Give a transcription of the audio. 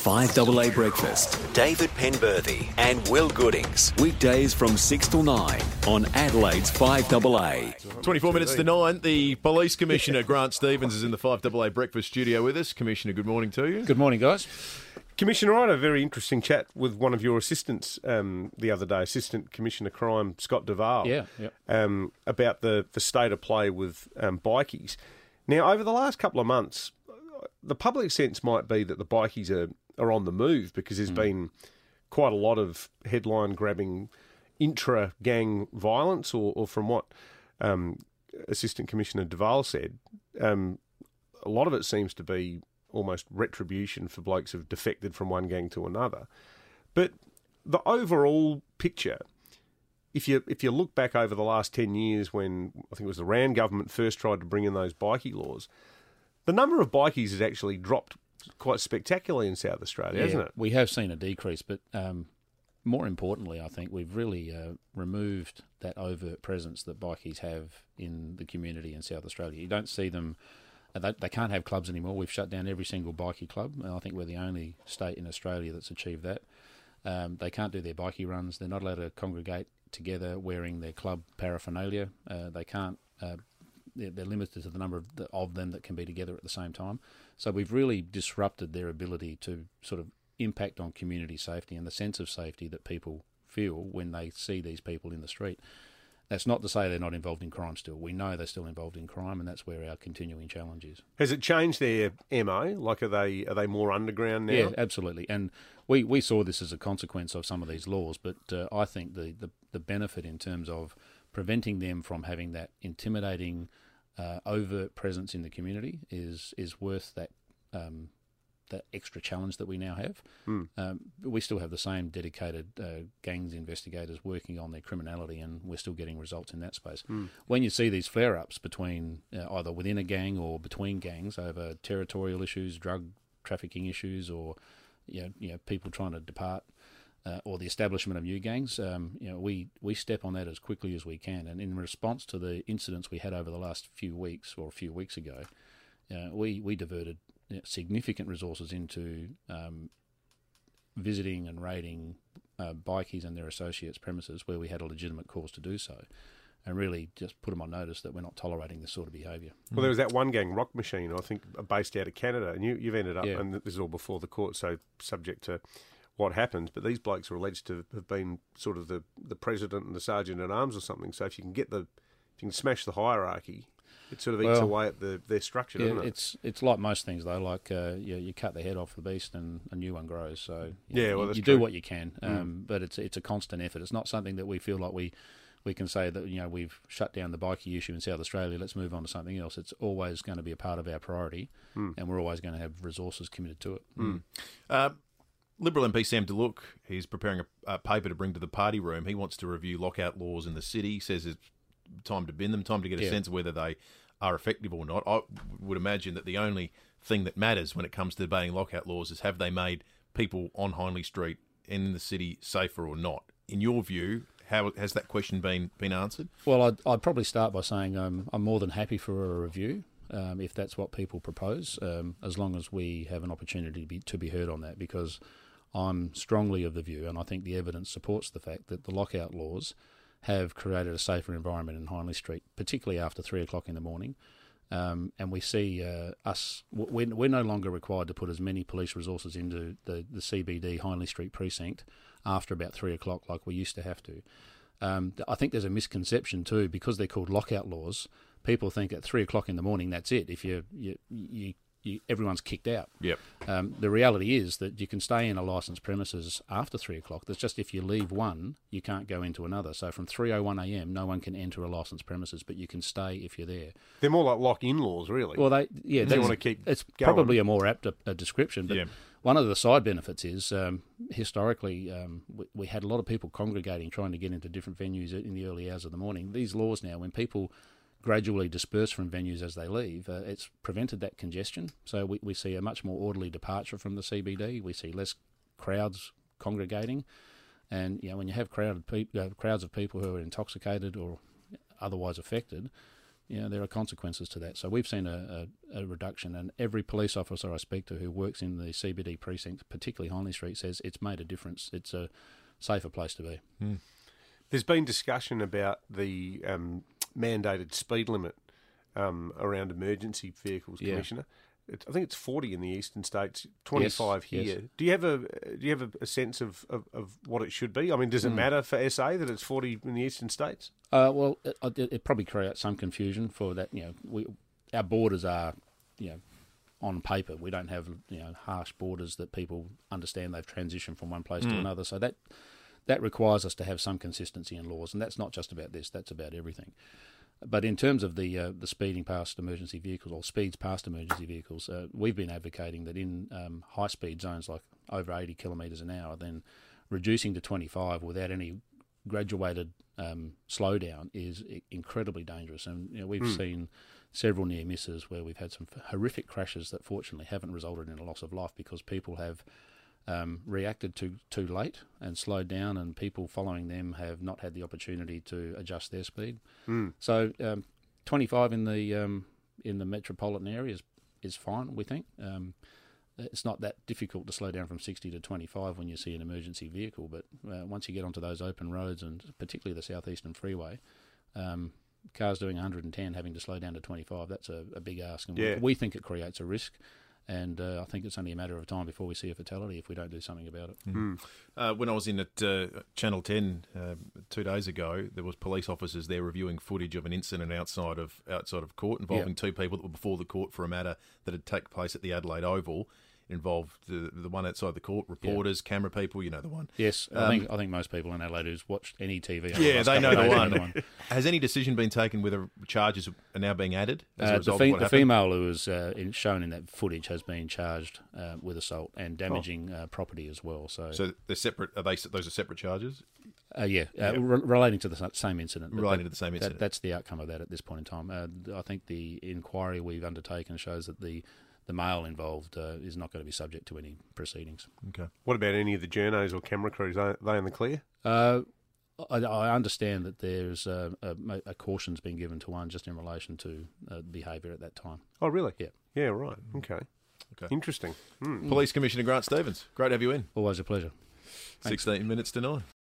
5AA Breakfast. David Penberthy and Will Goodings. Weekdays from 6 till 9 on Adelaide's 5AA. 24 minutes to 9. The Police Commissioner, Grant Stevens, is in the 5AA Breakfast studio with us. Commissioner, good morning to you. Good morning, guys. Commissioner, I had a very interesting chat with one of your assistants um, the other day, Assistant Commissioner Crime Scott Duval, Yeah, yep. um, about the, the state of play with um, bikies. Now, over the last couple of months, the public sense might be that the bikies are, are on the move because there's been quite a lot of headline grabbing intra gang violence, or, or from what um, Assistant Commissioner Duval said, um, a lot of it seems to be almost retribution for blokes who've defected from one gang to another. But the overall picture, if you if you look back over the last ten years, when I think it was the Rann government first tried to bring in those bikie laws, the number of bikies has actually dropped quite spectacularly in South Australia, hasn't it? We have seen a decrease, but um, more importantly, I think we've really uh, removed that overt presence that bikies have in the community in South Australia. You don't see them. uh, They, they can't have clubs anymore. We've shut down every single bikie club, and I think we're the only state in Australia that's achieved that. Um, they can't do their bikie runs. They're not allowed to congregate together wearing their club paraphernalia. Uh, they can't. Uh, they're, they're limited to the number of, the, of them that can be together at the same time. So we've really disrupted their ability to sort of impact on community safety and the sense of safety that people feel when they see these people in the street. That's not to say they're not involved in crime still. We know they're still involved in crime, and that's where our continuing challenge is. Has it changed their mo? Like, are they are they more underground now? Yeah, absolutely. And we, we saw this as a consequence of some of these laws, but uh, I think the, the, the benefit in terms of preventing them from having that intimidating, uh, overt presence in the community is is worth that um, that extra challenge that we now have. Um, but we still have the same dedicated uh, gangs investigators working on their criminality, and we're still getting results in that space. When you see these flare ups between uh, either within a gang or between gangs over territorial issues, drug trafficking issues, or you know, you know people trying to depart. Uh, or the establishment of new gangs, um, you know, we, we step on that as quickly as we can. And in response to the incidents we had over the last few weeks or a few weeks ago, uh, we we diverted know, significant resources into um, visiting and raiding uh, bikies and their associates' premises where we had a legitimate cause to do so, and really just put them on notice that we're not tolerating this sort of behaviour. Well, there was that one gang, Rock Machine, I think, based out of Canada, and you, you've ended up, Yeah. and this is all before the court, so subject to what happens. But these blokes are alleged to have been sort of the, the president and the sergeant at arms or something. So if you can get the, if you can smash the hierarchy, it sort of eats Well, away at the, their structure, Yeah, doesn't it? it's it's like most things though. Like uh, you, you cut the head off the beast and a new one grows. So you, Yeah, well, you, you. Mm. do what you can, um, but it's it's a constant effort. It's not something that we feel like we we can say that you know we've shut down the bikie issue in South Australia. Let's move on to something else. It's always going to be a part of our priority, Mm. and we're always going to have resources committed to it. Uh, Liberal MP Sam Duluk, he's preparing a, a paper to bring to the party room. He wants to review lockout laws in the city. He says it's time to bin them, time to get a Yeah. sense of whether they are effective or not. I would imagine that the only thing that matters when it comes to debating lockout laws is have they made people on Hindley Street and in the city safer or not. In your view, how has that question been been answered? Well, I'd, I'd probably start by saying um, I'm more than happy for a review um, if that's what people propose, um, as long as we have an opportunity to be, to be heard on that, because I'm strongly of the view, and I think the evidence supports the fact that the lockout laws have created a safer environment in Hindley Street, particularly after three o'clock in the morning. Um, and we see uh, us, we're, we're no longer required to put as many police resources into the, the CBD Hindley Street precinct after about three o'clock like we used to have to. Um, I think there's a misconception too because they're called lockout laws. People think at three o'clock in the morning that's it. If you you, you, you everyone's kicked out. Yep. Um, the reality is that you can stay in a licensed premises after three o'clock. That's just if you leave one, you can't go into another. So from three o one a.m., no one can enter a licensed premises, but you can stay if you're there. They're more like lock-in laws, really. Well, they yeah, they wanna keep It's going. probably a more apt a, a description, but Yeah. one of the side benefits is um, historically um, we, we had a lot of people congregating, trying to get into different venues in the early hours of the morning. These laws now, when people gradually disperse from venues as they leave, uh, it's prevented that congestion. So we, we see a much more orderly departure from the CBD. We see less crowds congregating, and you know when you have crowded peop uh, crowds of people who are intoxicated or otherwise affected, you know, there are consequences to that. So we've seen a, a, a, reduction, and every police officer I speak to who works in the CBD precinct, particularly Hindley Street, says it's made a difference. It's a safer place to be. Hmm. There's been discussion about the um, mandated speed limit um, around emergency vehicles, Yeah. Commissioner. It, I think it's 40 in the eastern states, 25 yes. here. Do you have a do you have a, sense of, of, of what it should be? I mean, does it matter for SA that it's 40 in the eastern states? Uh, well, it, it, it probably creates some confusion for that. You know, we our borders are, you know, on paper. We don't have you know harsh borders that people understand. They've transitioned from one place to another. So that that requires us to have some consistency in laws, and that's not just about this. That's about everything. But in terms of the uh, the speeding past emergency vehicles or speeds past emergency vehicles, uh, we've been advocating that in um, high speed zones like over 80 kilometres an hour, then reducing to 25 without any graduated um, slowdown is incredibly dangerous. And you know, we've seen several near misses where we've had some horrific crashes that fortunately haven't resulted in a loss of life because people have um, reacted too too late and slowed down, and people following them have not had the opportunity to adjust their speed. So, um, 25 in the um, in the metropolitan area is, is fine. We think um, it's not that difficult to slow down from 60 to 25 when you see an emergency vehicle, but uh, once you get onto those open roads and particularly the southeastern freeway. Um, Cars doing 110, having to slow down to 25, that's a, a big ask. And Yeah. we, we think it creates a risk. And uh, I think it's only a matter of time before we see a fatality if we don't do something about it. Uh, when I was in at uh, Channel 10 uh, two days ago, there was police officers there reviewing footage of an incident outside of outside of court involving Yeah. two people that were before the court for a matter that had taken place at the Adelaide Oval. Involved the the one outside the court, reporters, camera people. You know the one. Yes, I think I think most people in Adelaide who's watched any TV. over the Yeah, they know the one. the Has any decision been taken whether charges are now being added as a Uh, the fe- the female who was uh, in, shown in that footage has been charged uh, with assault and damaging uh, property as well. So, So they're separate. Are they? Those are separate charges. uh, yeah, uh, re- relating to the same incident. Relating that- to the same that- incident. that's the outcome of that at this point in time. Uh, I think the inquiry we've undertaken shows that the the male involved uh, is not going to be subject to any proceedings. Okay. What about any of the journos or camera crews? Are they in the clear? Uh, I, I understand that there's a, a, a caution's been given to one just in relation to uh, behaviour at that time. Oh, really? Yeah. Yeah, right. Okay. Okay. Interesting. Hmm. Police Commissioner Grant Stevens. Great to have you in. Always a pleasure. 16 minutes to nine.